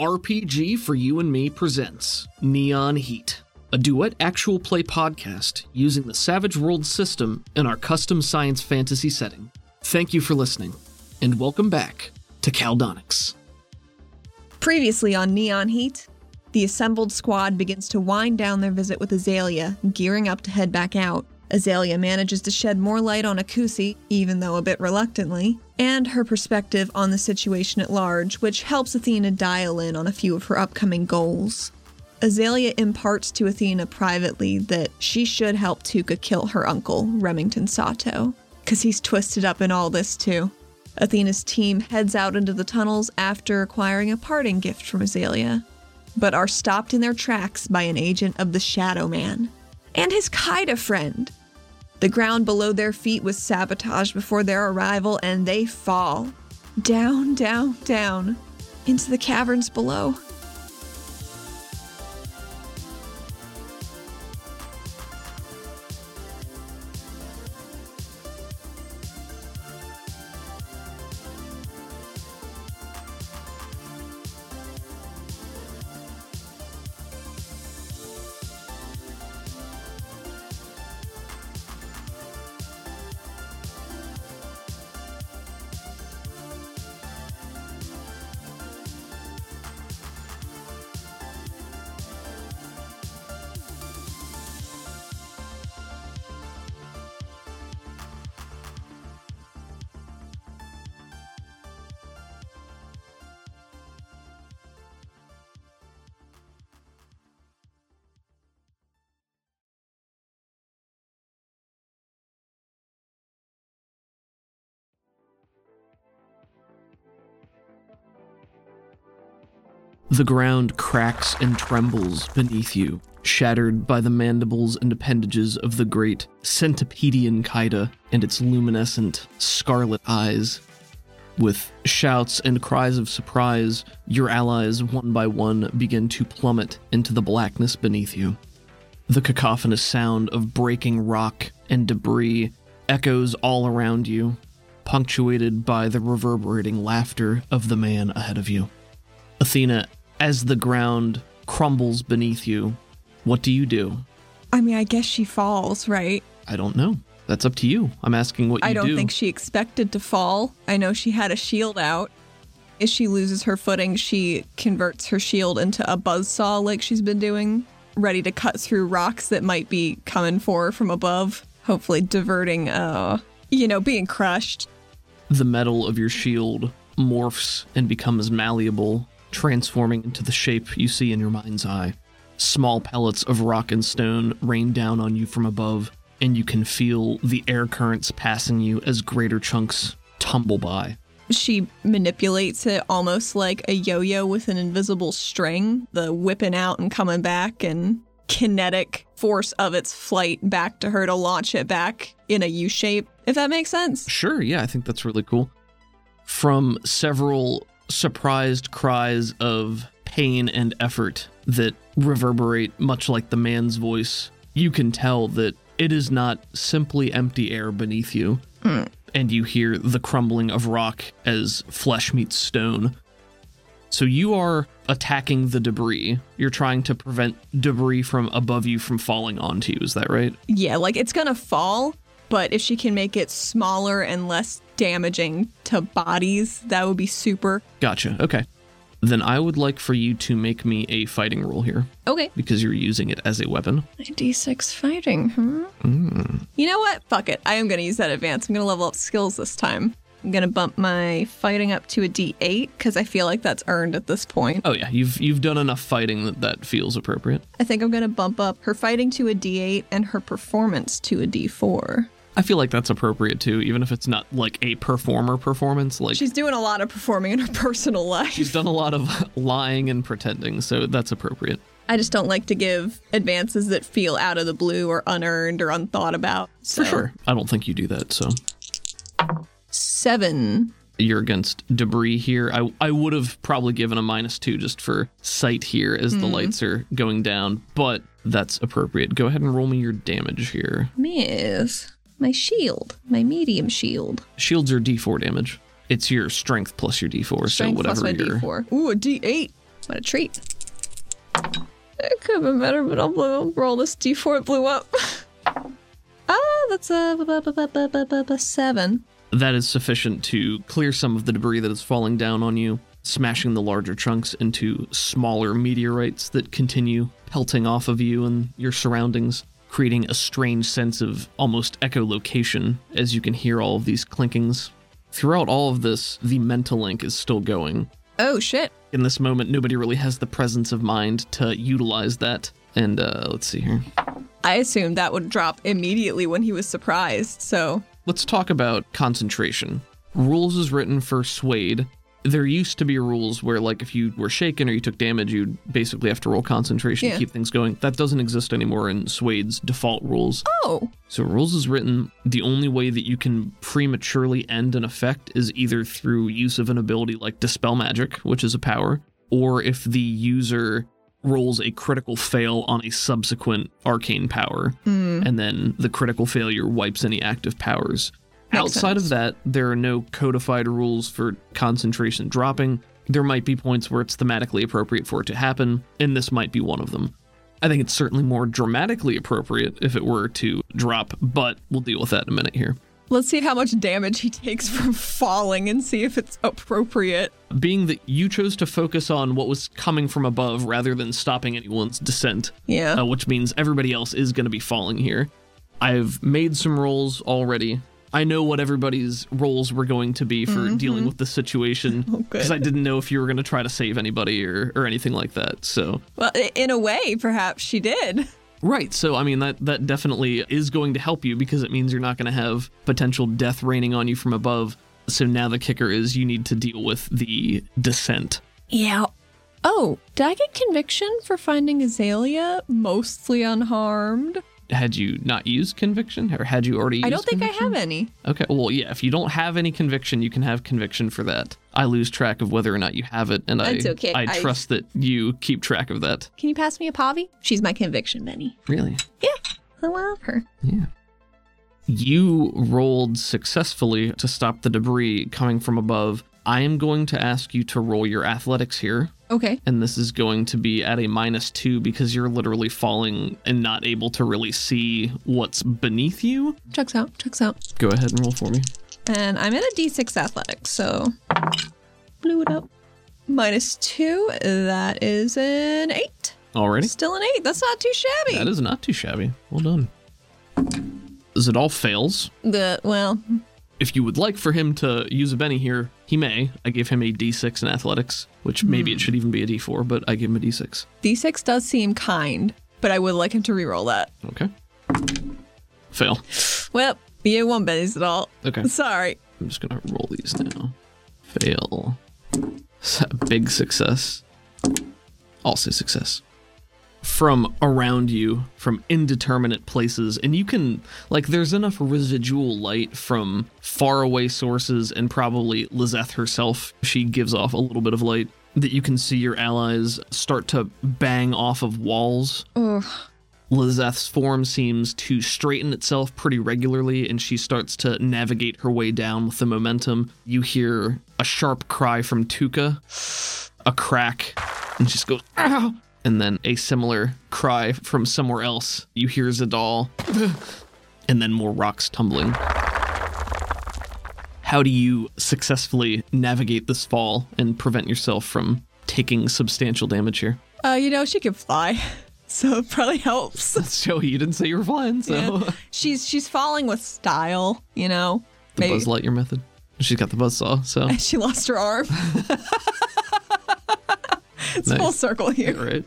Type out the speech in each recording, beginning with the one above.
RPG for You and Me presents Neon Heat, a duet actual play podcast using the Savage World system in our custom science fantasy setting. Thank you for listening, and welcome back to Caldonics. Previously on Neon Heat, the assembled squad begins to wind down their visit with Azalea, gearing up to head back out. Azalea manages to shed more light on Akusi, even though a bit reluctantly, and her perspective on the situation at large, which helps Athena dial in on a few of her upcoming goals. Azalea imparts to Athena privately that she should help Tuka kill her uncle, Remington Sato, because he's twisted up in all this too. Athena's team heads out into the tunnels after acquiring a parting gift from Azalea, but are stopped in their tracks by an agent of the Shadow Man and his Kaida friend. The ground below their feet was sabotaged before their arrival, and they fall down, down, down into the caverns below. The ground cracks and trembles beneath you, shattered by the mandibles and appendages of the great centipedian Kaida and its luminescent scarlet eyes. With shouts and cries of surprise, your allies, one by one, begin to plummet into the blackness beneath you. The cacophonous sound of breaking rock and debris echoes all around you, punctuated by the reverberating laughter of the man ahead of you. Athena, as the ground crumbles beneath you, what do you do? I mean, I guess she falls, right? I don't know. That's up to you. I'm asking what you do. I don't do. think she expected to fall. I know she had a shield out. If she loses her footing, she converts her shield into a buzzsaw like she's been doing, ready to cut through rocks that might be coming for her from above, hopefully diverting, uh, you know, being crushed. the metal of your shield morphs and becomes malleable, transforming into the shape you see in your mind's eye. Small pellets of rock and stone rain down on you from above, and you can feel the air currents passing you as greater chunks tumble by. She manipulates it almost like a yo yo with an invisible string, the whipping out and coming back, and kinetic force of its flight back to her to launch it back in a U shape, if that makes sense. Sure, yeah, I think that's really cool. From several surprised cries of pain and effort that reverberate much like the man's voice, you can tell that it is not simply empty air beneath you. Hmm. And you hear the crumbling of rock as flesh meets stone. So you are attacking the debris. You're trying to prevent debris from above you from falling onto you. Is that right? Yeah, like it's gonna fall, but if she can make it smaller and less damaging to bodies, that would be super. Gotcha. Okay. Then I would like for you to make me a fighting roll here Okay. because you're using it as a weapon. D6 fighting, hmm? You know what? Fuck it. I am gonna use that advance. I'm gonna level up skills this time. I'm gonna bump my fighting up to a D8 because I feel like that's earned at this point. Oh yeah, you've you've done enough fighting that that feels appropriate. I think I'm gonna bump up her fighting to a D8 and her performance to a D4. I feel like that's appropriate too, even if it's not like a performer performance. Like She's doing a lot of performing in her personal life. she's done a lot of lying and pretending, so that's appropriate. I just don't like to give advances that feel out of the blue or unearned or unthought about. So. For sure. I don't think you do that, so Seven. you're against debris here. I I would have probably given a minus two just for sight here as the hmm. lights are going down, but that's appropriate. Go ahead and roll me your damage here. Miss. My shield. My medium shield. Shields are D4 damage. It's your strength plus your D4, so Strength whatever plus my your D4. Ooh, a D8. What a treat. It could have been better, but I'll blow, roll this d4. It blew up. Ah, that's a bu- bu- bu- bu- bu- bu- bu- seven. That is sufficient to clear some of the debris that is falling down on you, smashing the larger chunks into smaller meteorites that continue pelting off of you and your surroundings, creating a strange sense of almost echolocation as you can hear all of these clinkings. Throughout all of this, the mental link is still going. Oh shit. In this moment, nobody really has the presence of mind to utilize that. And uh, let's see here. I assumed that would drop immediately when he was surprised. So Let's talk about concentration. Rules is written for SWADE. There used to be rules where, like, if you were shaken or you took damage, you'd basically have to roll concentration Yeah. to keep things going. That doesn't exist anymore in SWADE's default rules. oh So, rules is written the only way that you can prematurely end an effect is either through use of an ability like Dispel Magic, which is a power, or if the user rolls a critical fail on a subsequent arcane power, hmm. and then the critical failure wipes any active powers. Outside of that, there are no codified rules for concentration dropping. There might be points where it's thematically appropriate for it to happen, and this might be one of them. I think it's certainly more dramatically appropriate if it were to drop, but we'll deal with that in a minute here. let's see how much damage he takes from falling and see if it's appropriate. Being that you chose to focus on what was coming from above rather than stopping anyone's descent, Yeah. uh, which means everybody else is going to be falling here. I've made some rolls already. I know what everybody's roles were going to be for dealing with the situation Mm-hmm. Oh, because I didn't know if you were going to try to save anybody or, or anything like that. So Well, in a way, perhaps she did. Right. So I mean that that definitely is going to help you because it means you're not going to have potential death raining on you from above. So now the kicker is you need to deal with the descent. Yeah. Oh, did I get conviction for finding Azalea mostly unharmed? Had you not used conviction or had you already used I don't think I have any. Okay. Well, yeah, if you don't have any conviction, you can have conviction for that. I lose track of whether or not you have it and That's I okay. I I- trust that you keep track of that. Can you pass me a Pavi? She's my conviction, Benny. Really? Yeah. I love her. Yeah. You rolled successfully to stop the debris coming from above. I am going to ask you to roll your athletics here, Okay. and this is going to be at a minus two because you're literally falling and not able to really see what's beneath you. Checks out. Checks out. Go ahead and roll for me. And I'm in a D6 athletics, so blew it up. Minus two. That is an eight. Already? Still an eight. That's not too shabby. That is not too shabby. Well done. As it all fails, the well, if you would like for him to use a Benny here, he may. I gave him a D6 in athletics, which maybe it hmm. should even be a D4, but I gave him a D6. D6 does seem kind, but I would like him to reroll that. Okay. Fail. Well, you won't Benny's at all. Okay. Sorry. I'm just gonna roll these now. Fail. Big success. Also success. From around you, from indeterminate places, and you can like there's enough residual light from faraway sources and probably Lizeth herself. She gives off a little bit of light that you can see your allies start to bang off of walls Ugh. Lizeth's form seems to straighten itself pretty regularly, and she starts to navigate her way down with the momentum. You hear a sharp cry from Tuka, a crack, and she just goes, ow! And then a similar cry from somewhere else. You hear Zadal, and then more rocks tumbling. How do you successfully navigate this fall and prevent yourself from taking substantial damage here? Uh, you know, she can fly. So it probably helps. That's Joey. You didn't say you were flying, so. Yeah. She's she's falling with style, you know. the Buzz Lightyear method. She's got the buzz saw, so She lost her arm. It's Nice. full circle here. right.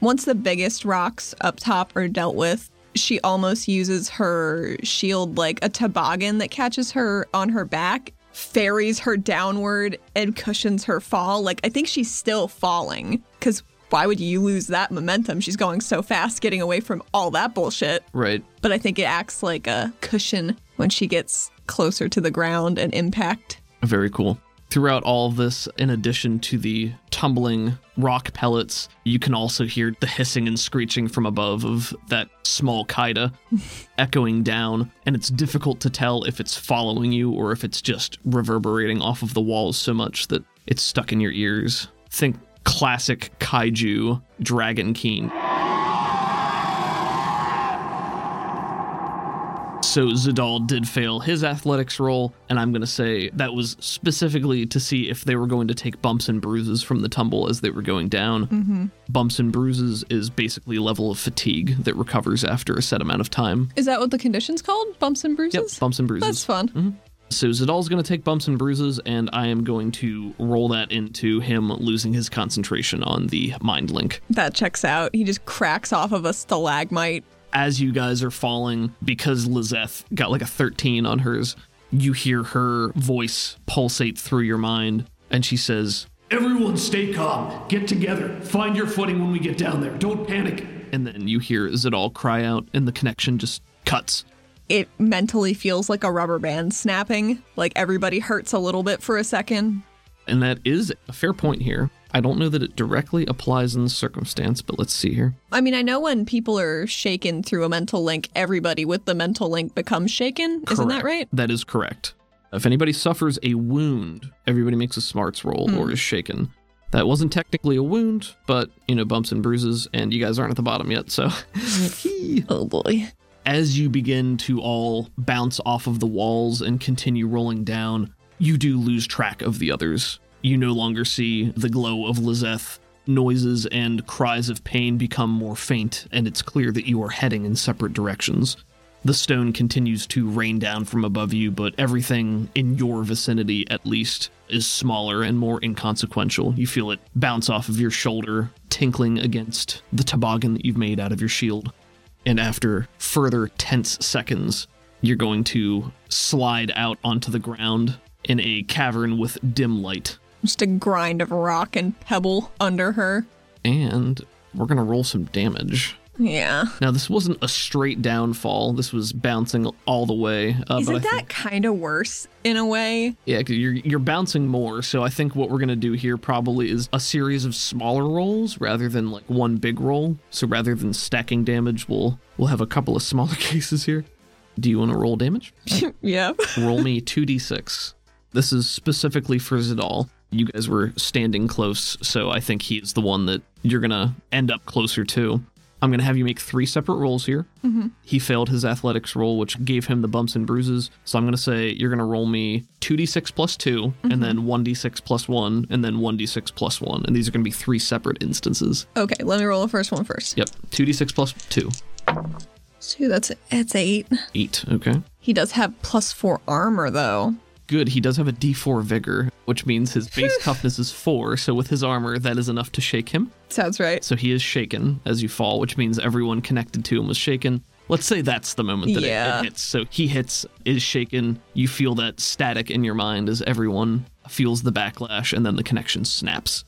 Once the biggest rocks up top are dealt with, she almost uses her shield like a toboggan that catches her on her back, ferries her downward, and cushions her fall. Like, I think she's still falling because why would you lose that momentum? She's going so fast getting away from all that bullshit. Right. But I think it acts like a cushion when she gets closer to the ground and impact. Very cool. Throughout all this, in addition to the tumbling rock pellets, you can also hear the hissing and screeching from above of that small Kaida echoing down, and it's difficult to tell if it's following you or if it's just reverberating off of the walls so much that it's stuck in your ears. Think classic kaiju dragon keen. So Zadal did fail his athletics roll, and I'm going to say that was specifically to see if they were going to take bumps and bruises from the tumble as they were going down. Mm-hmm. Bumps and bruises is basically a level of fatigue that recovers after a set amount of time. Is that what the condition's called? Bumps and bruises? Yep, bumps and bruises. That's fun. So Zadal's going to take bumps and bruises, and I am going to roll that into him losing his concentration on the mind link. That checks out. He just cracks off of a stalagmite. As you guys are falling, because Lizeth got like a 13 on hers, you hear her voice pulsate through your mind, and she says, Everyone stay calm. Get together. Find your footing when we get down there. Don't panic. and then you hear Zadal cry out, and the connection just cuts. It mentally feels like a rubber band snapping. Like everybody hurts a little bit for a second. And that is a fair point here. I don't know that it directly applies in this circumstance, but let's see here. I mean, I know when people are shaken through a mental link, everybody with the mental link becomes shaken. Isn't that right? That is correct. If anybody suffers a wound, everybody makes a smarts roll Hmm. or is shaken. That wasn't technically a wound, but you know, bumps and bruises, and you guys aren't at the bottom yet, so. Oh boy. As you begin to all bounce off of the walls and continue rolling down, you do lose track of the others. You no longer see the glow of Lizeth. Noises and cries of pain become more faint, and it's clear that you are heading in separate directions. The stone continues to rain down from above you, but everything in your vicinity, at least, is smaller and more inconsequential. You feel it bounce off of your shoulder, tinkling against the toboggan that you've made out of your shield. And after further tense seconds, you're going to slide out onto the ground in a cavern with dim light. Just a grind of rock and pebble under her. And we're going to roll some damage. Yeah. Now, this wasn't a straight downfall. This was bouncing all the way. Uh, Isn't that kind of worse in a way? Yeah, 'cause you're you're bouncing more. So I think what we're gonna do here probably is a series of smaller rolls rather than like one big roll. So rather than stacking damage, we'll we'll have a couple of smaller cases here. Do you want to roll damage? yeah. roll me two d six. This is specifically for Zadal. You guys were standing close, so I think he's the one that you're gonna end up closer to. I'm gonna have you make three separate rolls here. Mm-hmm. He failed his athletics roll, which gave him the bumps and bruises. So I'm gonna say you're gonna roll me two d6 plus 2 and mm-hmm. then one d6 plus one, and then one d6 plus one, and these are gonna be three separate instances. Okay, let me roll the first one first. Yep, two d6 plus two, So that's that's eight. eight. Okay. He does have plus four armor though. Good. He does have a d4 vigor, which means his base toughness is four. So with his armor, that is enough to shake him. Sounds right. So he is shaken as you fall, which means everyone connected to him was shaken. Let's say that's the moment that it- it, hits. So he hits, is shaken. You feel that static in your mind as everyone feels the backlash, and then the connection snaps.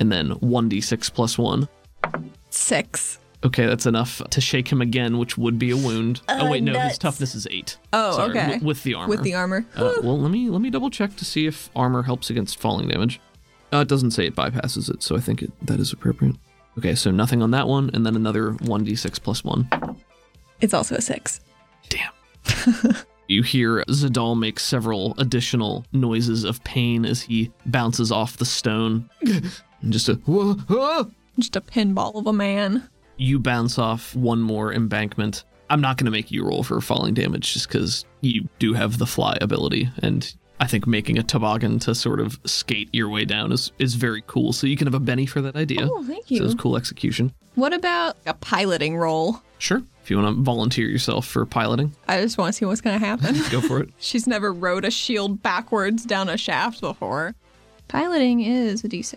And then 1d6 plus 1. Six. Okay, that's enough to shake him again, which would be a wound. oh wait, no, his toughness is eight. Oh, Sorry, okay. wi- with the armor. With the armor. Uh, well, let me let me double check to see if armor helps against falling damage. Uh, it doesn't say it bypasses it, so I think it, that is appropriate. Okay, so nothing on that one, and then another one d six plus one. It's also a six. Damn. you hear Zadal make several additional noises of pain as he bounces off the stone. Just a whoa, whoa. Just a pinball of a man. You bounce off one more embankment. I'm not going to make you roll for falling damage just because you do have the fly ability. And I think making a toboggan to sort of skate your way down is, is very cool. So you can have a Benny for that idea. Oh, thank So you. it's cool execution. What about a piloting roll? Sure. If you want to volunteer yourself for piloting, I just want to see what's going to happen. go for it. She's never rode a shield backwards down a shaft before. Piloting is a d6.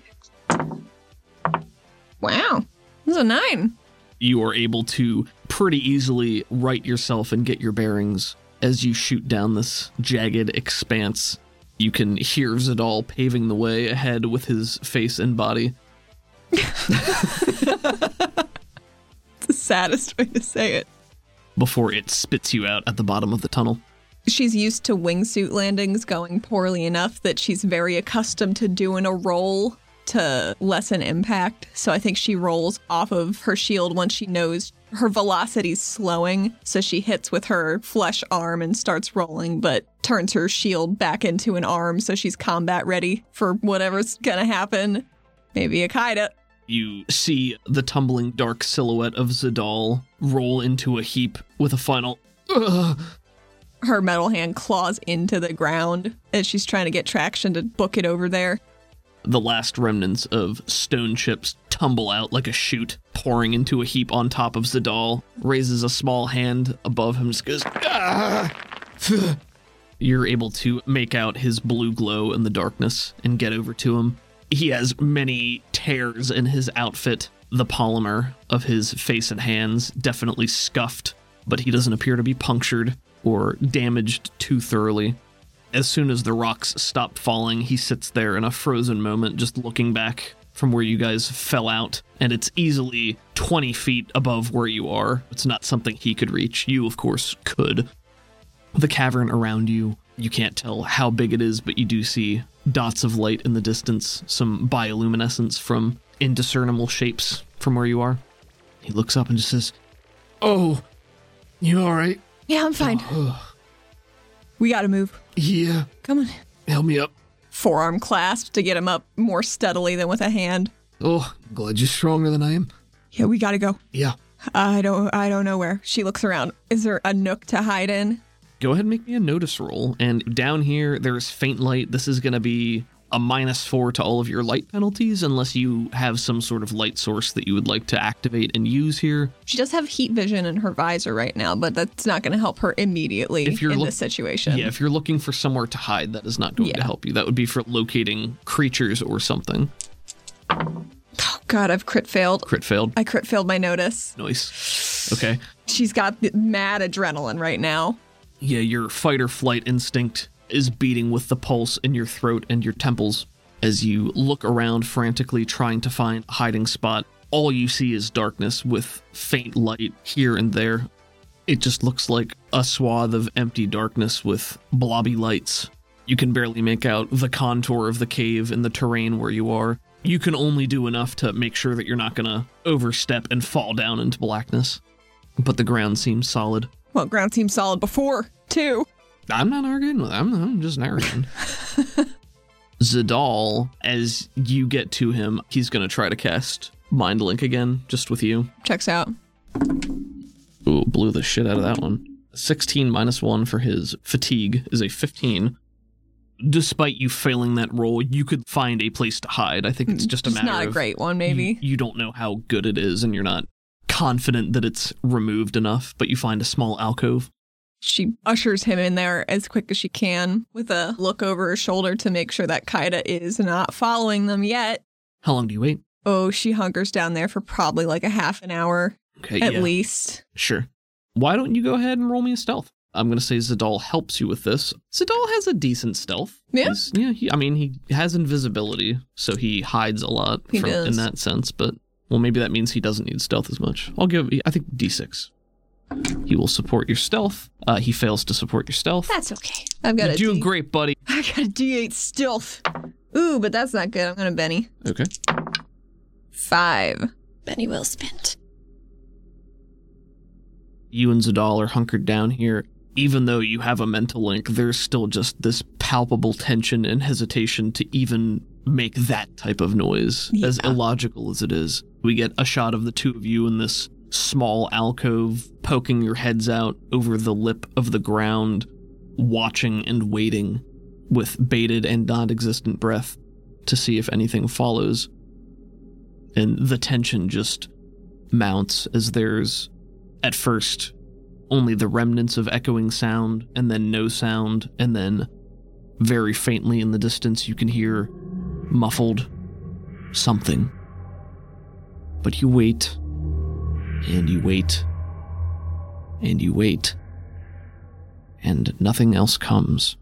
Wow. This is a nine. You are able to pretty easily right yourself and get your bearings as you shoot down this jagged expanse. You can hear Zadal paving the way ahead with his face and body. It's the saddest way to say it. before it spits you out at the bottom of the tunnel. She's used to wingsuit landings going poorly enough that she's very accustomed to doing a roll to lessen impact. So I think she rolls off of her shield once she knows her velocity's slowing. So she hits with her flesh arm and starts rolling, but turns her shield back into an arm so she's combat ready for whatever's gonna happen. Maybe a Kaida. You see the tumbling dark silhouette of Zadal roll into a heap with a final. Ugh. Her metal hand claws into the ground as she's trying to get traction to book it over there. The last remnants of stone chips tumble out like a chute, pouring into a heap on top of Zadal. Raises a small hand above him, just goes. "Ah!" You're able to make out his blue glow in the darkness and get over to him. He has many tears in his outfit. The polymer of his face and hands definitely scuffed, but he doesn't appear to be punctured or damaged too thoroughly. As soon as the rocks stop falling, he sits there in a frozen moment, just looking back from where you guys fell out. And it's easily 20 feet above where you are. It's not something he could reach. You, of course, could. The cavern around you, you can't tell how big it is, but you do see dots of light in the distance, some bioluminescence from indiscernible shapes from where you are. He looks up and just says, Oh, you alright? Yeah, I'm fine. Oh, we gotta move. Yeah, Come on. help me up. Forearm clasp to get him up more steadily than with a hand. Oh, glad you're stronger than I am. Yeah, we gotta go. Yeah. I don't I don't know where. She looks around. Is there a nook to hide in? Go ahead and make me a notice roll. And down here, there's faint light. This is going to be a minus four to all of your light penalties, unless you have some sort of light source that you would like to activate and use here. She does have heat vision in her visor right now, but that's not going to help her immediately If you're in look- this situation. Yeah, if you're looking for somewhere to hide, that is not going to help you. That would be for locating creatures or something. Oh god, I've crit failed. Crit failed. I crit failed my notice. Nice. Okay. She's got mad adrenaline right now. Yeah, your fight or flight instinct is beating with the pulse in your throat and your temples as you look around frantically trying to find a hiding spot. All you see is darkness with faint light here and there. It just looks like a swath of empty darkness with blobby lights. You can barely make out the contour of the cave and the terrain where you are. You can only do enough to make sure that you're not gonna overstep and fall down into blackness. But the ground seems solid. Well, ground seemed solid before, too. I'm not arguing with I'm, I'm just narrating. Zadal, as you get to him, he's going to try to cast Mind Link again, just with you. Checks out. Ooh, blew the shit out of that one. 16 minus 1 for his fatigue is a 15. Despite you failing that roll, you could find a place to hide. I think it's just a matter. Just matter not a of great one, you- maybe. You, don't know how good it is, and you're not confident that it's removed enough, but you find a small alcove. She ushers him in there as quick as she can with a look over her shoulder to make sure that Kaida is not following them yet. How long do you wait? Oh, she hunkers down there for probably like a half an hour Okay, at yeah. least. Sure. Why don't you go ahead and roll me a stealth? I'm going to say Zadal helps you with this. Zadal has a decent stealth. Yeah? He's- yeah. He, I mean, he has invisibility, so he hides a lot He from, in that sense. But well, maybe that means he doesn't need stealth as much. I'll give. I think D6. He will support your stealth. Uh, he fails to support your stealth. That's okay. I've got You're a doing D- great, buddy. I got a D8 stealth. Ooh, but that's not good. I'm gonna Benny. Okay. Five. Benny well spent. you and Zadal are hunkered down here. Even though you have a mental link, there's still just this palpable tension and hesitation to even make that type of noise, as illogical as it is. We get a shot of the two of you in this small alcove, poking your heads out over the lip of the ground, watching and waiting with bated and non existent breath to see if anything follows. And the tension just mounts as there's at first only the remnants of echoing sound, and then no sound, and then very faintly in the distance you can hear muffled something. But you wait, and you wait, and you wait, and nothing else comes.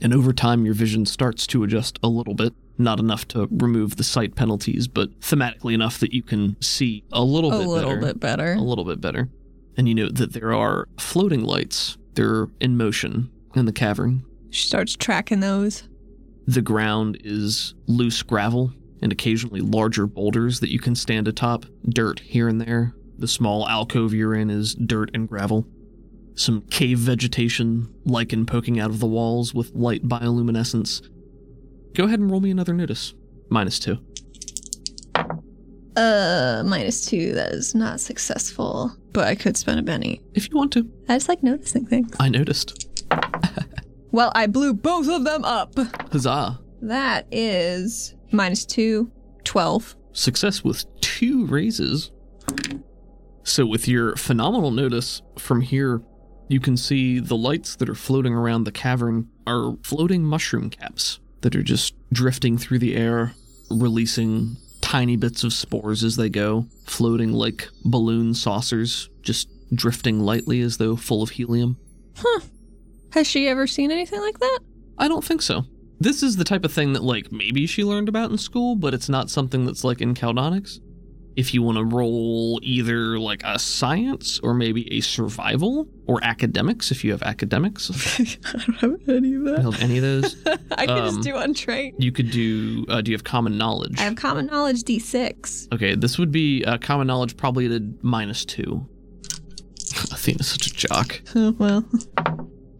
And over time, your vision starts to adjust a little bit. Not enough to remove the sight penalties, but thematically enough that you can see a little A bit little better bit better. a little bit better. And you note that there are floating lights. They're in motion in the cavern. She starts tracking those. The ground is loose gravel and occasionally larger boulders that you can stand atop, dirt here and there. The small alcove you're in is dirt and gravel. Some cave vegetation, lichen poking out of the walls with light bioluminescence. Go ahead and roll me another notice. Minus two. Uh, minus two. That is not successful. But I could spend a Benny. If you want to. I just like noticing things. I noticed. Well, I blew both of them up. Huzzah. That is minus two, 12. Success with two raises. So, with your phenomenal notice from here, you can see the lights that are floating around the cavern are floating mushroom caps that are just drifting through the air, releasing tiny bits of spores as they go, floating like balloon saucers, just drifting lightly as though full of helium. Huh. Has she ever seen anything like that? I don't think so. This is the type of thing that, like, maybe she learned about in school, but it's not something that's, like, in Caldonics. If you want to roll either, like, a science or maybe a survival or academics, if you have academics, I don't have any of I don't have any of those. I can Um, just do on untrained. You could do, uh, do you have common knowledge? I have common knowledge D6. Okay, this would be uh, common knowledge probably at a minus two. Athena's such a jock. Oh, well.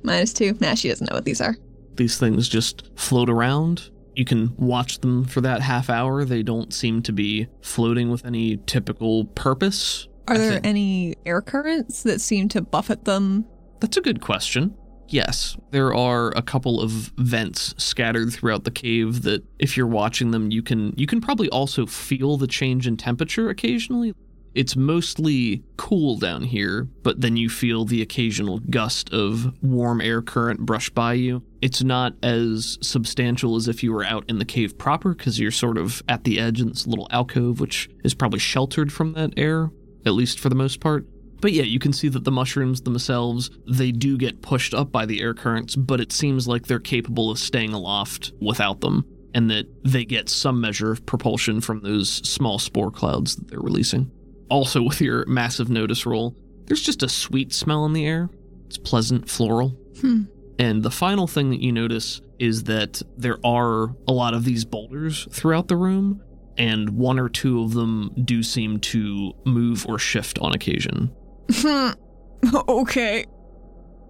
Minus two. Nah, she doesn't know what these are. These things just float around. You can watch them for that half hour. They don't seem to be floating with any typical purpose. Are I there think- any air currents that seem to buffet them? That's a good question. Yes, there are a couple of vents scattered throughout the cave that if you're watching them you can you can probably also feel the change in temperature occasionally. It's mostly cool down here, but then you feel the occasional gust of warm air current brush by you. It's not as substantial as if you were out in the cave proper because you're sort of at the edge in this little alcove which is probably sheltered from that air, at least for the most part. But yeah, you can see that the mushrooms themselves, they do get pushed up by the air currents, but it seems like they're capable of staying aloft without them, and that they get some measure of propulsion from those small spore clouds that they're releasing. Also, with your massive notice roll, there's just a sweet smell in the air. It's pleasant, floral. Hmm. And the final thing that you notice is that there are a lot of these boulders throughout the room, and one or two of them do seem to move or shift on occasion. okay.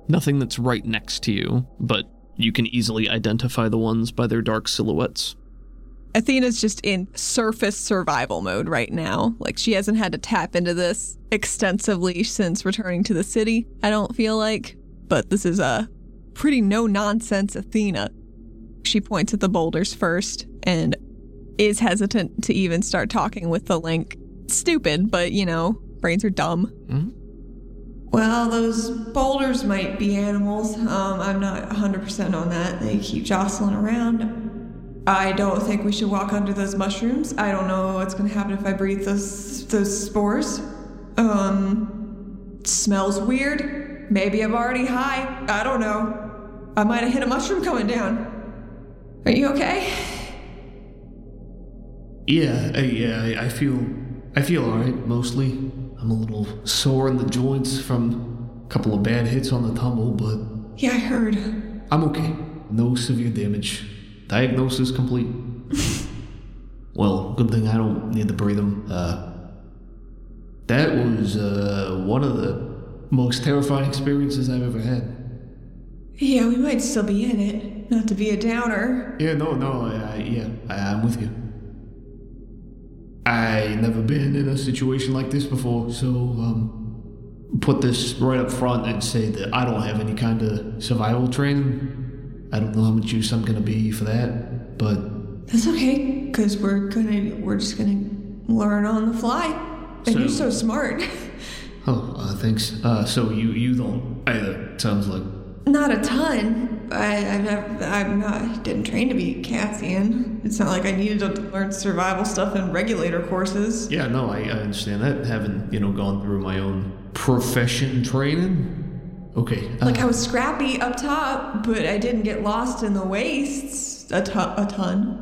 Nothing that's right next to you, but you can easily identify the ones by their dark silhouettes. Athena's just in surface survival mode right now. Like she hasn't had to tap into this extensively since returning to the city, I don't feel like. But this is a pretty no nonsense Athena. She points at the boulders first and is hesitant to even start talking with the link. Stupid, but you know, brains are dumb. Mhm. Well, those boulders might be animals. Um, I'm not 100% on that. They keep jostling around. I don't think we should walk under those mushrooms. I don't know what's going to happen if I breathe those those spores. Um, smells weird. Maybe I'm already high. I don't know. I might have hit a mushroom coming down. Are you okay? Yeah, I, yeah, I- I feel, I feel all right mostly. I'm a little sore in the joints from a couple of bad hits on the tumble, but Yeah, I heard. I'm okay. No severe damage. Diagnosis complete. well, good thing I don't need to breathe them. Uh, that was uh, one of the most terrifying experiences I've ever had. Yeah, we might still be in it. Not to be a downer. Yeah, no, no, I, I, yeah, I, I'm with you. I never been in a situation like this before, so um, put this right up front and say that I don't have any kind of survival training. I don't know how much use I'm gonna be for that, but That's okay, because we're gonna we're just gonna learn on the fly. And you're So- so smart. oh, uh, thanks. Uh, so you you don't either. Sounds like Not a ton. I I've never I'm not didn't train to be a Cassian. It's not like I needed to learn survival stuff in regulator courses. yeah, no, I, I understand that. Having you know gone through my own profession training. Okay, uh, Like I was scrappy up top, but I didn't get lost in the wastes a ton. A ton.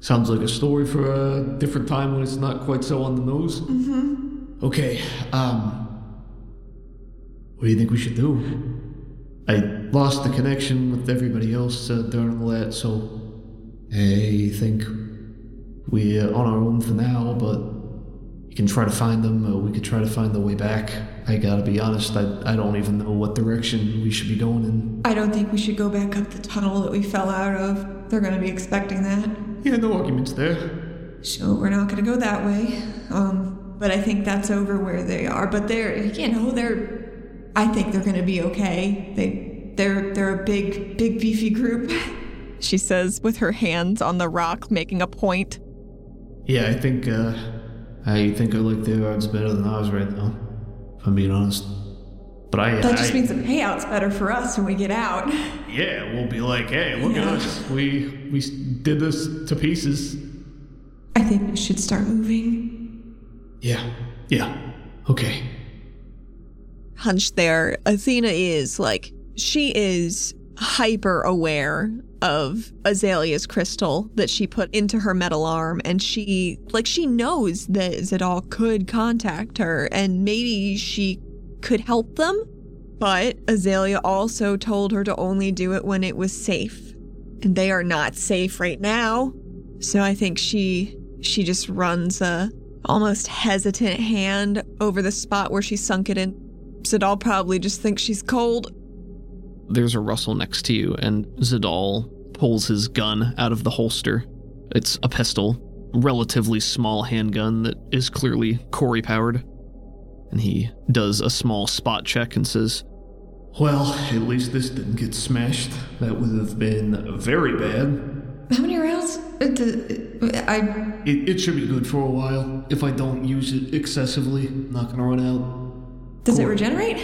Sounds like a story for a different time when it's not quite so on the nose. Mm-hmm. Okay, um, what do you think we should do? I lost the connection with everybody else uh, during all that, so I think we're on our own for now, but you can try to find them, or we could try to find the way back. I gotta be honest, I, I don't even know what direction we should be going in. I don't think we should go back up the tunnel that we fell out of. They're gonna be expecting that. Yeah, no arguments there. So we're not gonna go that way. Um, but I think that's over where they are. But they're, you know, they're. I think they're gonna be okay. They, they're, they're a big, big beefy group. She says with her hands on the rock, making a point. Yeah, I think, uh, I think I like their odds better than ours right now, if I'm being honest. But I. That just I- means the payout's better for us when we get out. Yeah, we'll be like, hey, look at us. We, we did this to pieces. I think we should start moving. Yeah, yeah. Okay. Hunched there, Athena is like, she is hyper aware of Azalea's crystal that she put into her metal arm. And she, like, she knows that Zadal could contact her and maybe she could help them. But Azalea also told her to only do it when it was safe. And they are not safe right now. So I think she she just runs a almost hesitant hand over the spot where she sunk it in. Zadal probably just thinks she's cold. There's a rustle next to you, and Zadal pulls his gun out of the holster. It's a pistol, relatively small handgun that is clearly Corey powered. And he does a small spot check and says, Well, at least this didn't get smashed. That would have been very bad. How many rounds? Uh, d- I It, it should be good for a while. If I don't use it excessively, I'm not gonna run out. does it regenerate?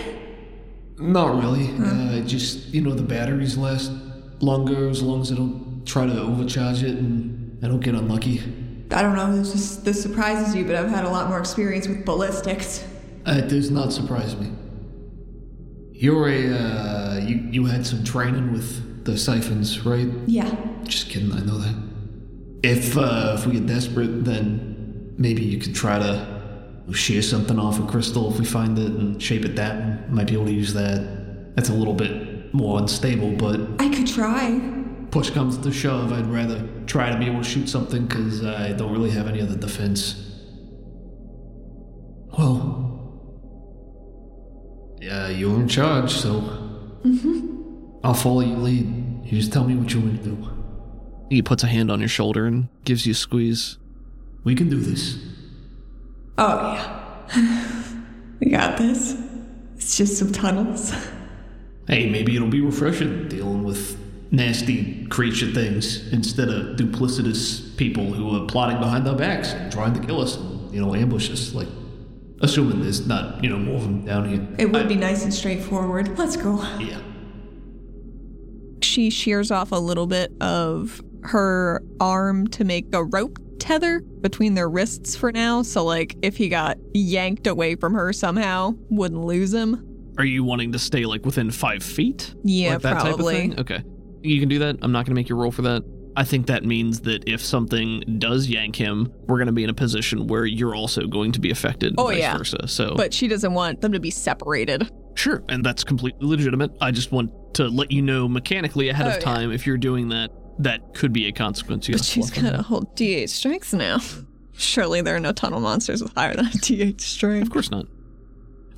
Not really. Uh, just, you know, the batteries last longer as long as I don't try to overcharge it and I don't get unlucky. I don't know. This just, this surprises you, but I've had a lot more experience with ballistics. Uh, it does not surprise me. You're a, uh, you, you had some training with the siphons, right? Yeah. Just kidding, I know that. If, uh, if we get desperate, then maybe you could try to shear something off a crystal if we find it and shape it that. Might be able to use that. That's a little bit more unstable, but I could try. push comes to shove, I'd rather try to be able to shoot something because I don't really have any other defense. Well, yeah, you're in charge, so mm-hmm. I'll follow your lead. You just tell me what you want to do. he puts a hand on your shoulder and gives you a squeeze. We can do this. Oh, yeah. we got this. It's just some tunnels. Hey, maybe it'll be refreshing dealing with nasty creature things instead of duplicitous people who are plotting behind our backs and trying to kill us and, you know, ambush us. Like, assuming there's not, you know, more of them down here. It would be nice and straightforward. Let's go. Yeah. She shears off a little bit of her arm to make a rope tether between their wrists for now. So, like, if he got yanked away from her somehow, wouldn't lose him. Are you wanting to stay like within five feet? Yeah, like that probably. type of thing? Okay. You can do that. I'm not going to make you roll for that. I think that means that if something does yank him, we're going to be in a position where you're also going to be affected. Oh, vice yeah. versa. So, But she doesn't want them to be separated. sure, and that's completely legitimate. I just want to let you know mechanically ahead Oh, of yeah. time if you're doing that, that could be a consequence. You But she's got a whole D8 strength now. Surely there are no tunnel monsters with higher than a D8 Of course not.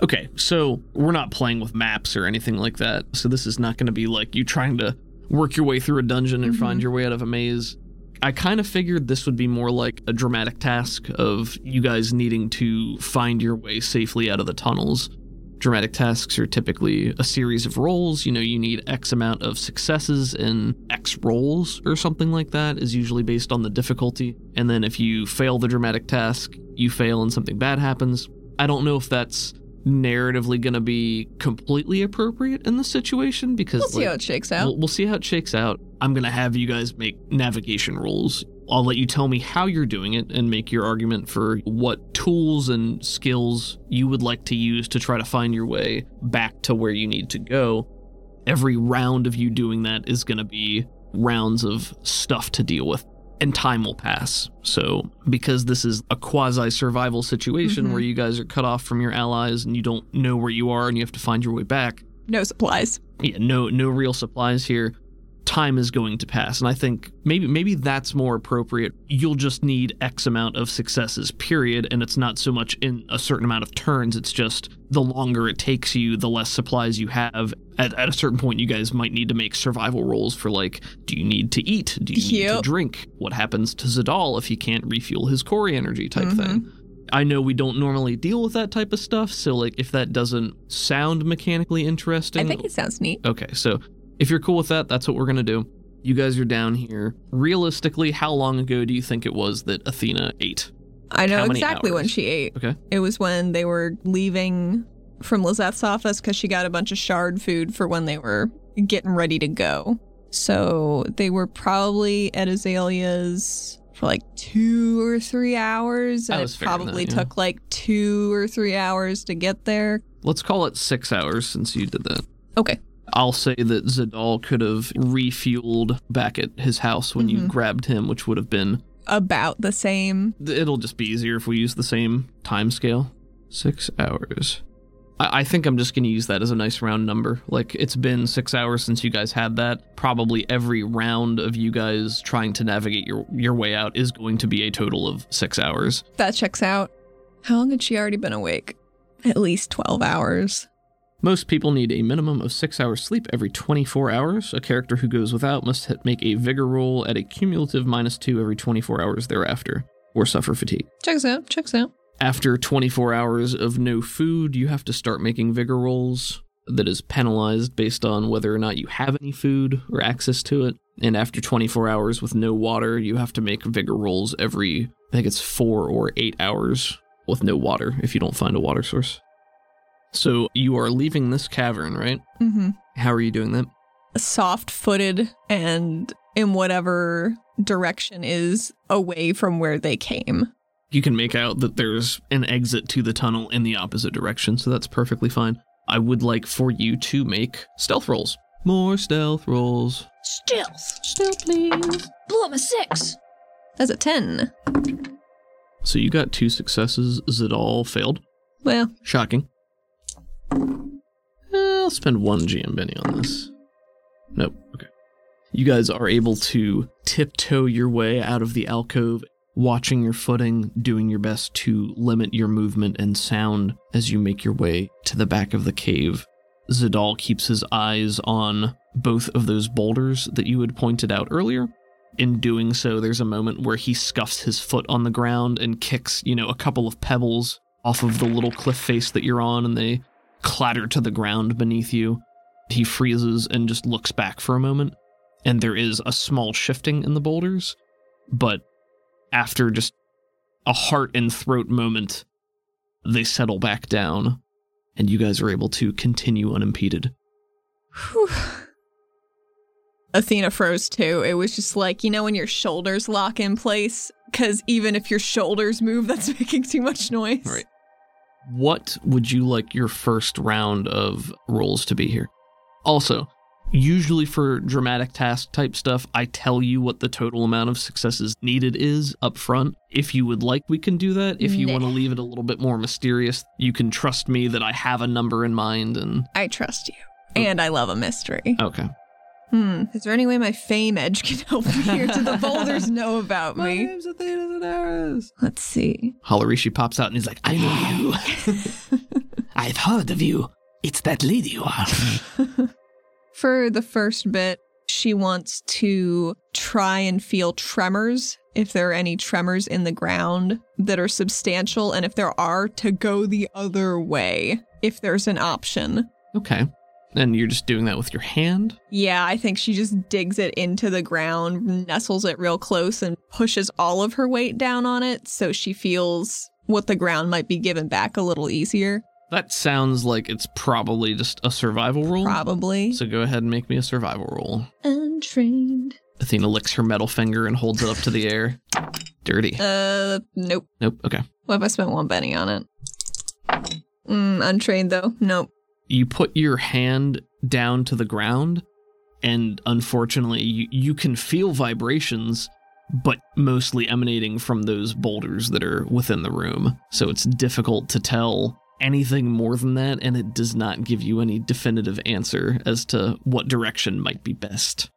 Okay, so we're not playing with maps or anything like that. So this is not going to be like you trying to work your way through a dungeon and find mm-hmm. your way out of a maze. I kind of figured this would be more like a dramatic task of you guys needing to find your way safely out of the tunnels. Dramatic tasks are typically a series of rolls. You know, you need X amount of successes in X rolls or something like that, is usually based on the difficulty. And then if you fail the dramatic task, you fail and something bad happens. I don't know if that's narratively going to be completely appropriate in the situation because We'll see like, how it shakes out. We'll, we'll see how it shakes out. I'm going to have you guys make navigation rolls. I'll let you tell me how you're doing it and make your argument for what tools and skills you would like to use to try to find your way back to where you need to go. Every round of you doing that is going to be rounds of stuff to deal with, and time will pass. So, because this is a quasi survival situation mm-hmm. where you guys are cut off from your allies and you don't know where you are and you have to find your way back, no supplies. yeah, no no real supplies here. Time is going to pass. And i think maybe maybe that's more appropriate. You'll just need x amount of successes period. And it's not so much in a certain amount of turns. It's just the longer it takes you the less supplies you have. At, at a certain point you guys might need to make survival rolls for like do you need to eat? Do you need to drink? What happens to zadal if he can't refuel his core energy type Mhm. thing? I know we don't normally deal with that type of stuff, so like if that doesn't sound mechanically interesting, I think it sounds neat. Okay, so if you're cool with that, that's what we're gonna do. You guys are down here. Realistically, how long ago do you think it was that Athena ate? I know exactly when she ate. Okay. It was when they were leaving from Lizette's office because she got a bunch of shard food for when they were getting ready to go. So they were probably at Azalea's for like two or three hours, and it figuring that, probably yeah. took like two or three hours to get there. Let's call it six hours since you did that. Okay. I'll say that Zadal could have refueled back at his house when you Mhm. grabbed him, which would have been. About the same. It'll just be easier if we use the same time scale. Six hours. I, I think I'm just going to use that as a nice round number. Like, it's been six hours since you guys had that. Probably every round of you guys trying to navigate your, your way out is going to be a total of six hours. That checks out. How long had she already been awake? At least 12 hours. Most people need a minimum of six hours sleep every 24 hours. A character who goes without must make a vigor roll at a cumulative minus two every 24 hours thereafter, or suffer fatigue. Checks out. Checks out. After 24 hours of no food, you have to start making vigor rolls. That is penalized based on whether or not you have any food or access to it. And after 24 hours with no water, you have to make vigor rolls every, I think it's four or eight hours with no water if you don't find a water source. So you are leaving this cavern, right? Mm-hmm. How are you doing that? soft footed and in whatever direction is away from where they came. You can make out that there's an exit to the tunnel in the opposite direction, so that's perfectly fine. I would like for you to make stealth rolls. More stealth rolls. Stealth. Stealth, please. Blew up a six. That's a 10. So you got two successes. Zadal failed. Well, Shocking. Eh, I'll spend one GM Benny on this. Nope. Okay. You guys are able to tiptoe your way out of the alcove, watching your footing, doing your best to limit your movement and sound as you make your way to the back of the cave. Zadal keeps his eyes on both of those boulders that you had pointed out earlier. In doing so, there's a moment where he scuffs his foot on the ground and kicks, you know, a couple of pebbles off of the little cliff face that you're on, and they clatter to the ground beneath you. He freezes and just looks back for a moment, and there is a small shifting in the boulders, but after just a heart and throat moment, they settle back down, and you guys are able to continue unimpeded. whew. Athena froze too. It was just like, you know, when your shoulders lock in place? Because even if your shoulders move, that's making too much noise. Right. What would you like your first round of rolls to be here? Also, usually for dramatic task type stuff, I tell you what the total amount of successes needed is up front. If you would like, we can do that. If you Nah. want to leave it a little bit more mysterious, you can trust me that I have a number in mind and I trust you. And I love a mystery. okay. Hmm. Is there any way my fame edge can help me here? Do the boulders know about me? name's Athena Zadaris. Let's see. Halarishi pops out and he's like, I know you. I've heard of you. It's that lady you are. For the first bit, she wants to try and feel tremors, if there are any tremors in the ground that are substantial, and if there are, to go the other way, if there's an option. okay. And you're just doing that with your hand? Yeah, I think she just digs it into the ground, nestles it real close, and pushes all of her weight down on it so she feels what the ground might be given back a little easier. That sounds like it's probably just a survival roll. Probably. So go ahead and make me a survival roll. Untrained. Athena licks her metal finger and holds it up to the air. Dirty. Uh, nope. Nope. Okay. What if I spent one Benny on it? Mm, untrained though. Nope. You put your hand down to the ground, and unfortunately, you, you can feel vibrations, but mostly emanating from those boulders that are within the room. So it's difficult to tell anything more than that, and it does not give you any definitive answer as to what direction might be best.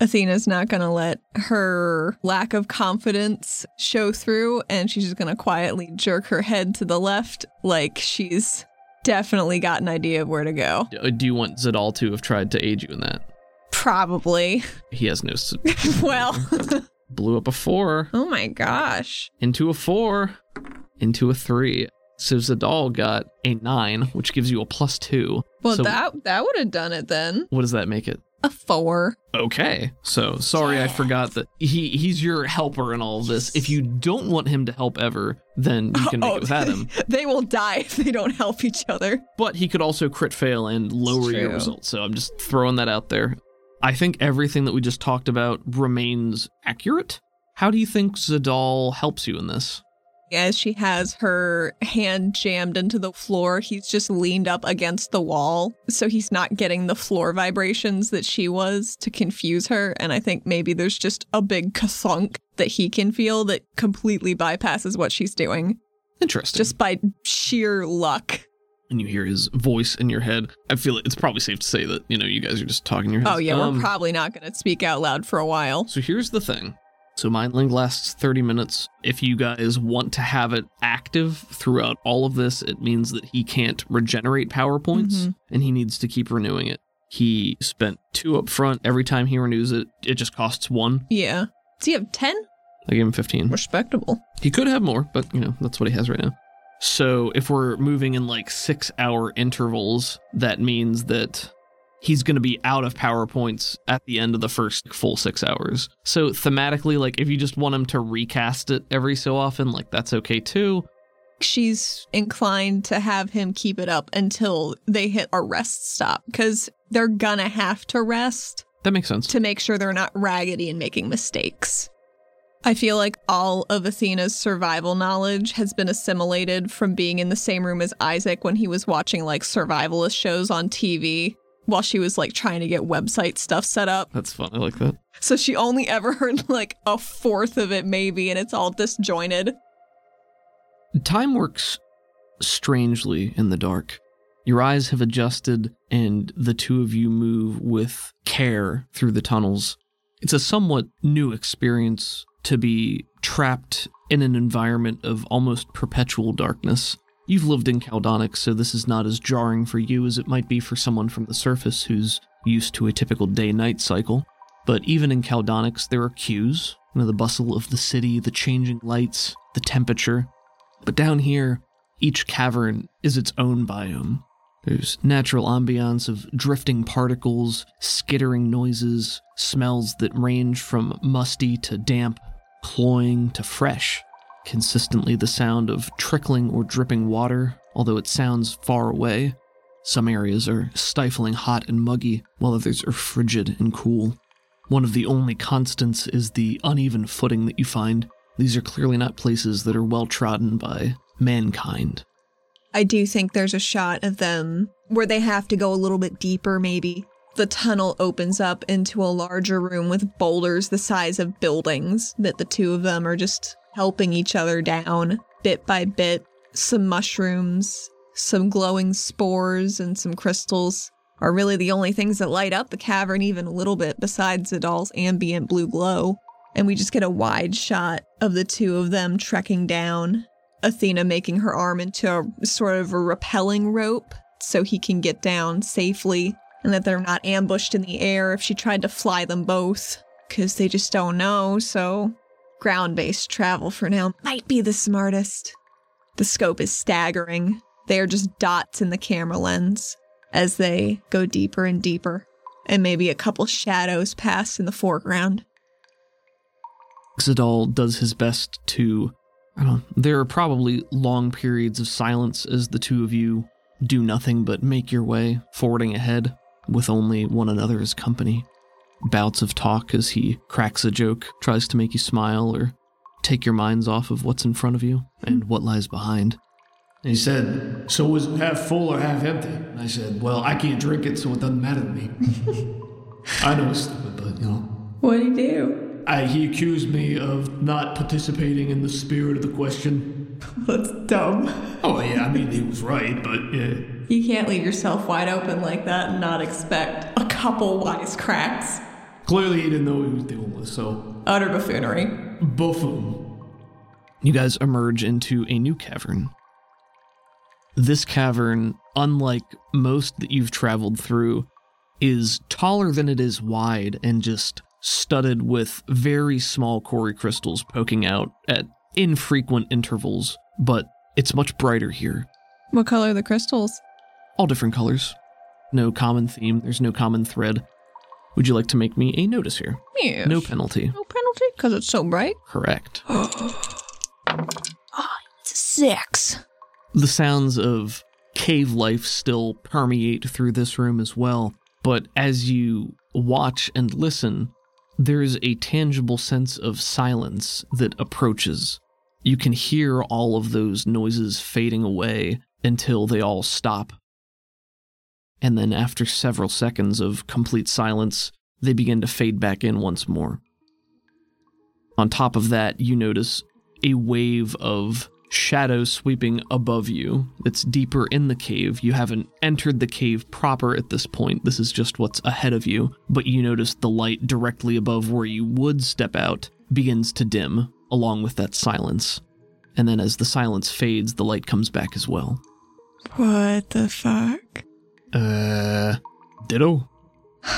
Athena's not going to let her lack of confidence show through, and she's just going to quietly jerk her head to the left, like she's definitely got an idea of where to go. Uh, do you want Zadal to have tried to aid you in that? Probably. He has no. well, blew up a four oh my gosh. into a four into a three. So Zadal got a nine, which gives you a plus two. Well, So that that would have done it then. what does that make it? A four. Okay. So sorry, I forgot that he he's your helper in all of this. If you don't want him to help ever, then you can make Oh. it without him. They will die if they don't help each other. But he could also crit fail and lower your results. So I'm just throwing that out there. I think everything that we just talked about remains accurate. How do you think Zadal helps you in this? As she has her hand jammed into the floor, he's just leaned up against the wall. So he's not getting the floor vibrations that she was to confuse her. And I think maybe there's just a big kathunk that he can feel that completely bypasses what she's doing Interesting. just by sheer luck. and you hear his voice in your head. I feel it's probably safe to say that, you know, you guys are just talking your heads. Oh, yeah, Um, we're probably not going to speak out loud for a while. So here's the thing. So Mind Link lasts 30 minutes. If you guys want to have it active throughout all of this, it means that he can't regenerate power points Mhm. and he needs to keep renewing it. He spent two up front. Every time he renews it, it just costs one. Yeah. Does he have 10? I gave him 15. Respectable. He could have more, but you know, that's what he has right now. So if we're moving in like six hour intervals, that means that he's going to be out of power points at the end of the first full six hours. So thematically, like if you just want him to recast it every so often, like that's okay too. she's inclined to have him keep it up until they hit a rest stop because they're gonna have to rest That makes sense. to make sure they're not raggedy and making mistakes. I feel like all of Athena's survival knowledge has been assimilated from being in the same room as Isaac when he was watching like survivalist shows on TV while she was like trying to get website stuff set up. That's fun. I like that. So she only ever heard like a fourth of it maybe and it's all disjointed. Time works strangely in the dark. Your eyes have adjusted, and the two of you move with care through the tunnels. It's a somewhat new experience to be trapped in an environment of almost perpetual darkness. You've lived in Caldonic, so this is not as jarring for you as it might be for someone from the surface who's used to a typical day night cycle. But even in Caldonics, there are cues. You know, the bustle of the city, the changing lights, the temperature. But down here, each cavern is its own biome. There's natural ambiance of drifting particles, skittering noises, smells that range from musty to damp, cloying to fresh. Consistently the sound of trickling or dripping water, although it sounds far away. Some areas are stifling hot and muggy, while others are frigid and cool. One of the only constants is the uneven footing that you find. These are clearly not places that are well trodden by mankind. I do think there's a shot of them where they have to go a little bit deeper, maybe. The tunnel opens up into a larger room with boulders the size of buildings that the two of them are just helping each other down bit by bit. Some mushrooms, some glowing spores, and some crystals are really the only things that light up the cavern even a little bit besides Zadal's ambient blue glow. And we just get a wide shot of the two of them trekking down Athena making her arm into a sort of a rappelling rope so he can get down safely and that they're not ambushed in the air if she tried to fly them both because they just don't know. So, ground based travel for now might be the smartest. The scope is staggering. They are just dots in the camera lens as they go deeper and deeper, and maybe a couple shadows pass in the foreground. Zadal does his best to. I don't know, there are probably long periods of silence as the two of you do nothing but make your way, forwarding ahead, with only one another as company. Bouts of talk as he cracks a joke, tries to make you smile, or take your minds off of what's in front of you and what lies behind. And he said, So was it half full or half empty? And I said, Well, I can't drink it, so it doesn't matter to me. I know it's stupid, but you know. What'd he do? I, he accused me of not participating in the spirit of the question. That's dumb. Oh, yeah, I mean, he was right, but yeah. You can't leave yourself wide open like that and not expect couple wisecracks. Clearly, he didn't know what he was dealing with, so Utter buffoonery. Buffoon. You guys emerge into a new cavern. This cavern, unlike most that you've traveled through, is taller than it is wide and just studded with very small Corey crystals poking out at infrequent intervals, but it's much brighter here. What color are the crystals? All different colors. No common theme, there's no common thread. Would you like to make me a notice here? Yes. No penalty. No penalty because it's so bright. Correct. Ah, it's a six. The sounds of cave life still permeate through this room as well, but as you watch and listen, there is a tangible sense of silence that approaches. You can hear all of those noises fading away until they all stop. And then, after several seconds of complete silence, they begin to fade back in once more. On top of that, you notice a wave of shadow sweeping above you that's deeper in the cave. You haven't entered the cave proper at this point. This is just what's ahead of you. But you notice the light directly above where you would step out begins to dim, along with that silence. And then as the silence fades, the light comes back as well. What the fuck? Uh, ditto.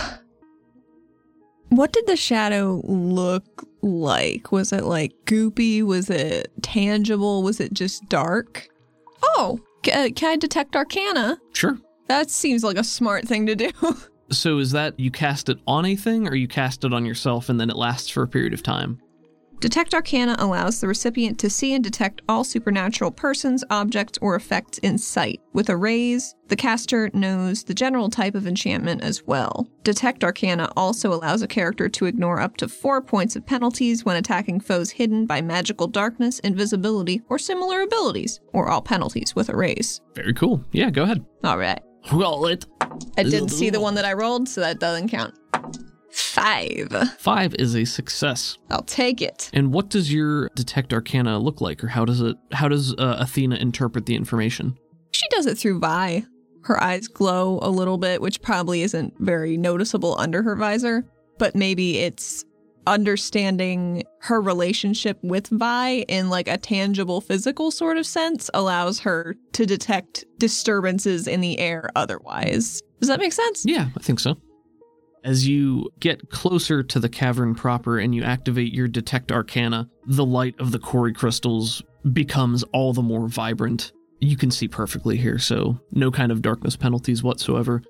What did the shadow look like? Was it like goopy? Was it tangible? Was it just dark? Oh, ca- can I detect arcana? Sure. That seems like a smart thing to do. So is that you cast it on a thing or you cast it on yourself and then it lasts for a period of time? Detect Arcana allows the recipient to see and detect all supernatural persons, objects, or effects in sight. With a raise, the caster knows the general type of enchantment as well. Detect Arcana also allows a character to ignore up to four points of penalties when attacking foes hidden by magical darkness, invisibility, or similar abilities, or all penalties with a raise. Very cool. Yeah, go ahead. All right. Roll it. I didn't see the one that I rolled, so that doesn't count. Five. Five is a success. I'll take it. And what does your detect arcana look like, or how does it? How does uh, Athena interpret the information? She does it through Vi. Her eyes glow a little bit, which probably isn't very noticeable under her visor, but maybe it's understanding her relationship with Vi in like a tangible physical sort of sense allows her to detect disturbances in the air otherwise. Does that make sense? Yeah, I think so. As you get closer to the cavern proper and you activate your detect arcana, the light of the Corey crystals becomes all the more vibrant. You can see perfectly here, so no kind of darkness penalties whatsoever.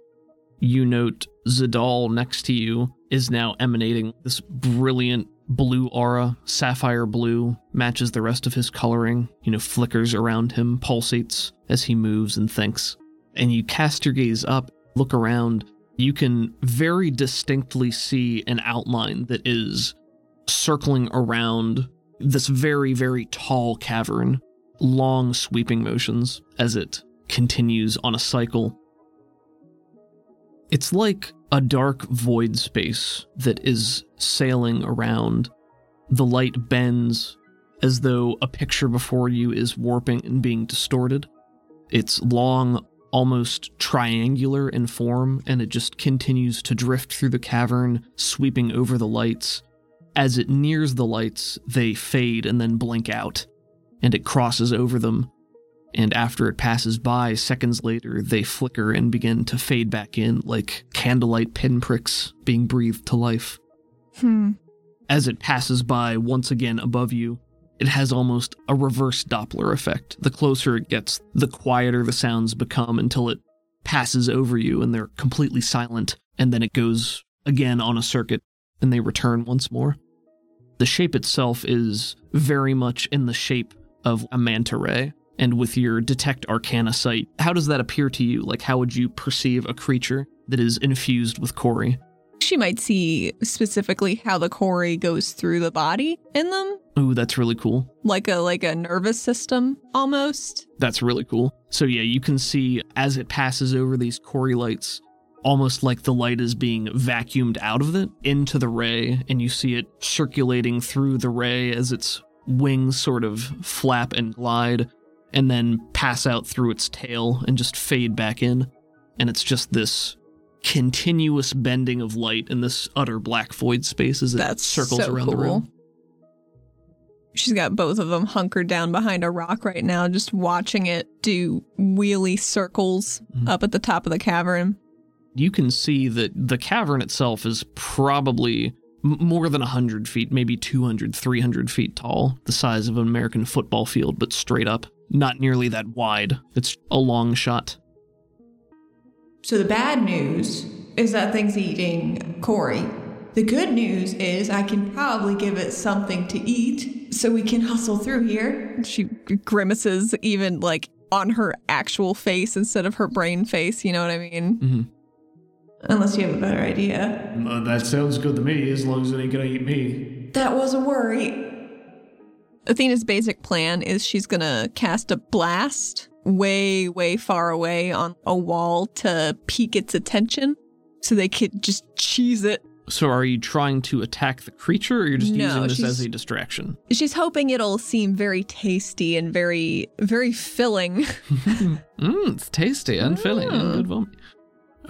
You note Zadal next to you is now emanating this brilliant blue aura, sapphire blue, matches the rest of his coloring, you know, flickers around him, pulsates as he moves and thinks. And you cast your gaze up, look around, you can very distinctly see an outline that is circling around this very, very tall cavern, long sweeping motions as it continues on a cycle. It's like a dark void space that is sailing around. The light bends as though a picture before you is warping and being distorted. It's long, almost triangular in form, and it just continues to drift through the cavern, sweeping over the lights. As it nears the lights, they fade and then blink out, and it crosses over them. And after it passes by, seconds later, they flicker and begin to fade back in like candlelight pinpricks being breathed to life. Hmm. As it passes by once again above you, it has almost a reverse Doppler effect. The closer it gets, the quieter the sounds become until it passes over you and they're completely silent, and then it goes again on a circuit and they return once more. The shape itself is very much in the shape of a manta ray. And with your detect arcana sight, how does that appear to you? Like, how would you perceive a creature that is infused with Corey? She might see specifically how the Corey goes through the body in them, Ooh, that's really cool. like a like a nervous system almost. That's really cool. So yeah, you can see as it passes over these Corey lights, almost like the light is being vacuumed out of it into the ray, and you see it circulating through the ray as its wings sort of flap and glide, and then pass out through its tail and just fade back in. And it's just this continuous bending of light in this utter black void space as it That's circles so around cool. the room. She's got both of them hunkered down behind a rock right now, just watching it do wheelie circles Mhm. up at the top of the cavern. You can see that the cavern itself is probably more than 100 feet, maybe 200, 300 feet tall, the size of an American football field, but straight up. Not nearly that wide. It's a long shot. So the bad news is that thing's eating Corey. The good news is I can probably give it something to eat so we can hustle through here. She grimaces even like on her actual face instead of her brain face, you know what I mean? hmm Unless you have a better idea. Uh, that sounds good to me, as long as it ain't gonna eat me. That was a worry. Athena's basic plan is she's gonna cast a blast way, way far away on a wall to pique its attention so they could just cheese it. So are you trying to attack the creature or you're just No, using this as a distraction? She's hoping it'll seem very tasty and very, very filling. Mmm, it's tasty and filling and good vomit.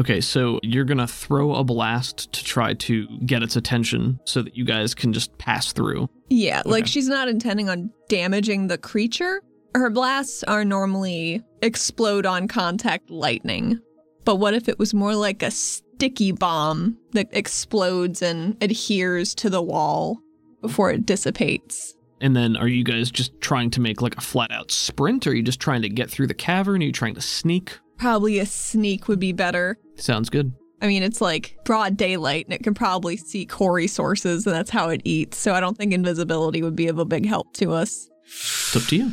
Okay, so you're gonna throw a blast to try to get its attention so that you guys can just pass through. Yeah, like she's not intending on damaging the creature. Her blasts are normally explode on contact lightning. But what if it was more like a sticky bomb that explodes and adheres to the wall before it dissipates? And then are you guys just trying to make like a flat out sprint? Or are you just trying to get through the cavern? Are you trying to sneak? Probably a sneak would be better. Sounds good. I mean, it's like broad daylight and it can probably see Corey sources and that's how it eats. So I don't think invisibility would be of a big help to us. It's up to you.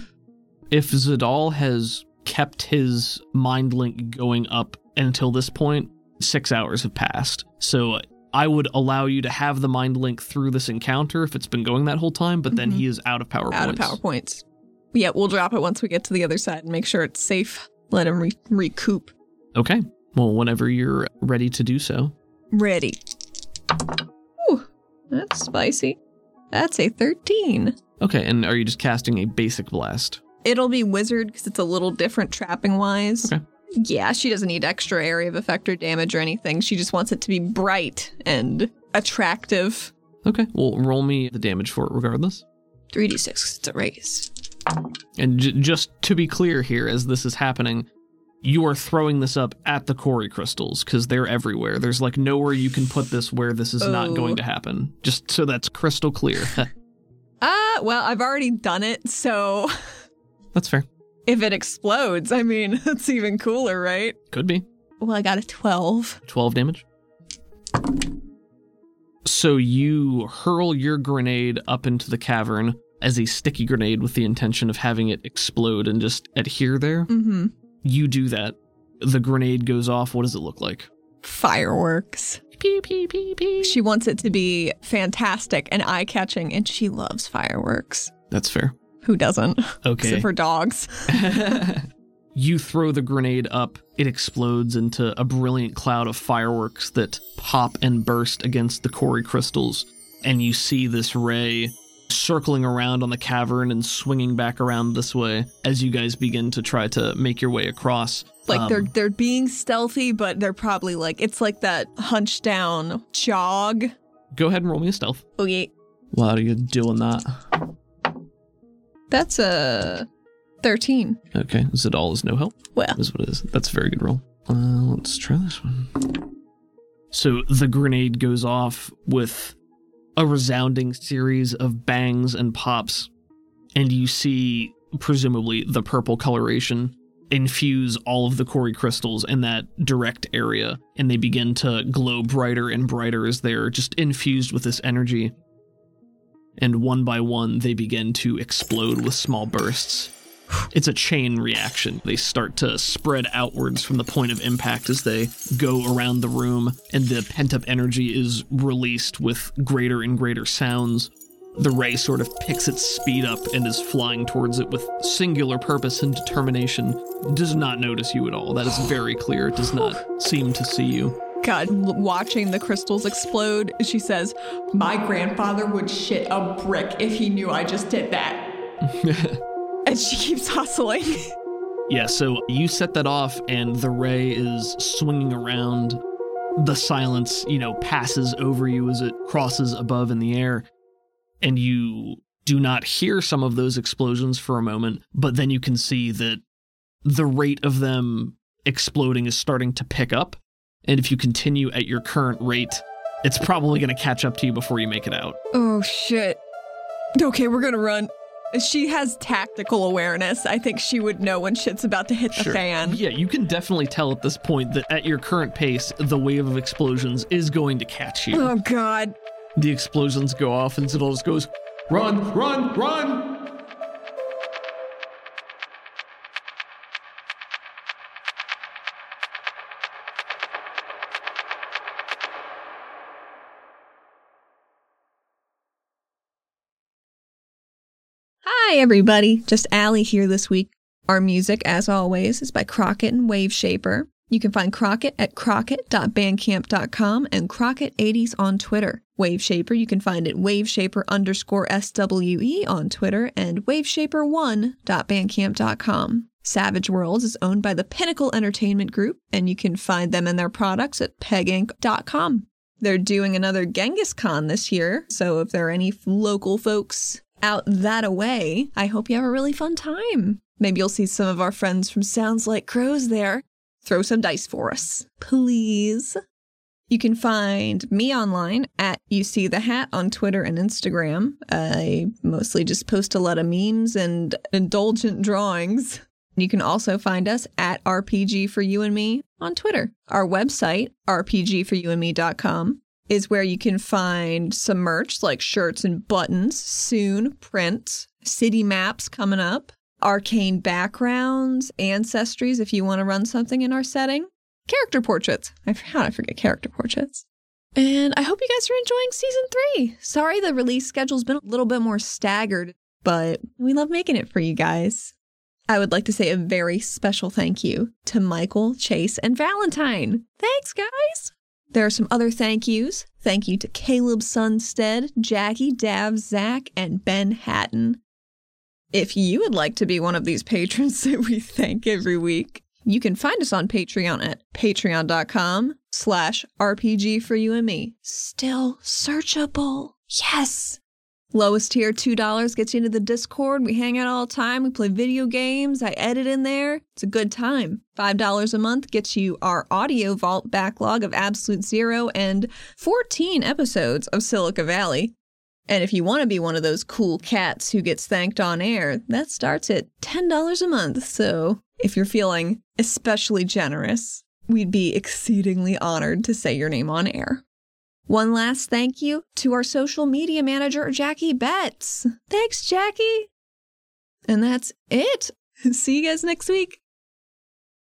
If Zadal has kept his mind link going up until this point, six hours have passed. So I would allow you to have the mind link through this encounter if it's been going that whole time, but then Mhm. he is out of power out points. of power points. Yeah, we'll drop it once we get to the other side and make sure it's safe. Let him re- recoup. Okay. Well, whenever you're ready to do so. Ready. Ooh, that's spicy. That's a 13. Okay, and are you just casting a basic blast? It'll be wizard because it's a little different trapping wise. Okay. Yeah, she doesn't need extra area of effect or damage or anything. She just wants it to be bright and attractive. Okay, well, roll me the damage for it regardless. 3d6 'cause it's a raise. And j- just to be clear here, as this is happening, you are throwing this up at the Corey crystals because they're everywhere. There's like nowhere you can put this where this is not Oh. going to happen. Just so that's crystal clear. Ah, well, I've already done it, so that's fair. if it explodes, I mean, that's even cooler, right? Could be. Well, I got a 12. 12 damage. So you hurl your grenade up into the cavern as a sticky grenade with the intention of having it explode and just adhere there. Mm-hmm. You do that. The grenade goes off. What does it look like? Fireworks. Pew, pew, pew, pew. She wants it to be fantastic and eye catching, and she loves fireworks. That's fair. Who doesn't? Okay. Except for dogs. you throw the grenade up, it explodes into a brilliant cloud of fireworks that pop and burst against the Corey crystals, and you see this ray circling around on the cavern and swinging back around this way as you guys begin to try to make your way across. Like Um, they're they're being stealthy, but they're probably like it's like that hunched down jog. Go ahead and roll me a stealth. Oh yeah, While you're you doing that. That's a thirteen. Okay, Is it all is no help. Well, is what it is. That's a very good roll. Uh, let's try this one. So the grenade goes off with a resounding series of bangs and pops, and you see, presumably, the purple coloration infuse all of the Corey crystals in that direct area, and they begin to glow brighter and brighter as they're just infused with this energy. And one by one, they begin to explode with small bursts. It's a chain reaction. They start to spread outwards from the point of impact as they go around the room, and the pent up energy is released with greater and greater sounds. The ray sort of picks its speed up and is flying towards it with singular purpose and determination. Does not notice you at all. That is very clear. It does not seem to see you. God, watching the crystals explode, she says, My grandfather would shit a brick if he knew I just did that. and she keeps hustling. Yeah, so you set that off, and the ray is swinging around the silence, you know, passes over you as it crosses above in the air, and you do not hear some of those explosions for a moment, but then you can see that the rate of them exploding is starting to pick up. And if you continue at your current rate, it's probably going to catch up to you before you make it out. Oh shit. Okay, we're gonna run. She has tactical awareness. I think she would know when shit's about to hit the fan. Yeah, you can definitely tell at this point that at your current pace, the wave of explosions is going to catch you. Oh god. The explosions go off, and Zidal just goes, Run, run, run! Hi, everybody. Just Allie here this week. Our music, as always, is by Crockett and Wave Shaper. You can find Crockett at crockett.bandcamp.com and Crockett80s on Twitter. Wave Shaper, you can find at waveshaper underscore SWE on Twitter and waveshaper1.bandcamp.com. Savage Worlds is owned by the Pinnacle Entertainment Group, and you can find them and their products at peginc.com. They're doing another Genghis Con this year, so if there are any local folks out that away, I hope you have a really fun time. Maybe you'll see some of our friends from Sounds Like Crows there. Throw some dice for us, please. You can find me online at You See the Hat on Twitter and Instagram. I mostly just post a lot of memes and indulgent drawings. You can also find us at RPG for You and Me on Twitter. Our website, rpgforyouandme.com, is where you can find some merch like shirts and buttons, soon prints, city maps coming up, arcane backgrounds, ancestries if you want to run something in our setting, character portraits. I how did I forget character portraits? And I hope you guys are enjoying season three. Sorry the release schedule's been a little bit more staggered, but we love making it for you guys. I would like to say a very special thank you to Michael, Chase, and Valentine. Thanks, guys. There are some other thank yous. Thank you to Caleb Sunstead, Jackie, Dav, Zach, and Ben Hatton. If you would like to be one of these patrons that we thank every week, you can find us on Patreon at patreon.com slash RPG for you and me. Still searchable. Yes. Lowest tier, $2 gets you into the Discord. We hang out all the time. We play video games. I edit in there. It's a good time. $5 a month gets you our audio vault backlog of Absolute Zero and 14 episodes of Silica Valley. And if you want to be one of those cool cats who gets thanked on air, that starts at $10 a month. So if you're feeling especially generous, we'd be exceedingly honored to say your name on air. One last thank you to our social media manager, Jackie Betts. Thanks, Jackie. And that's it. See you guys next week.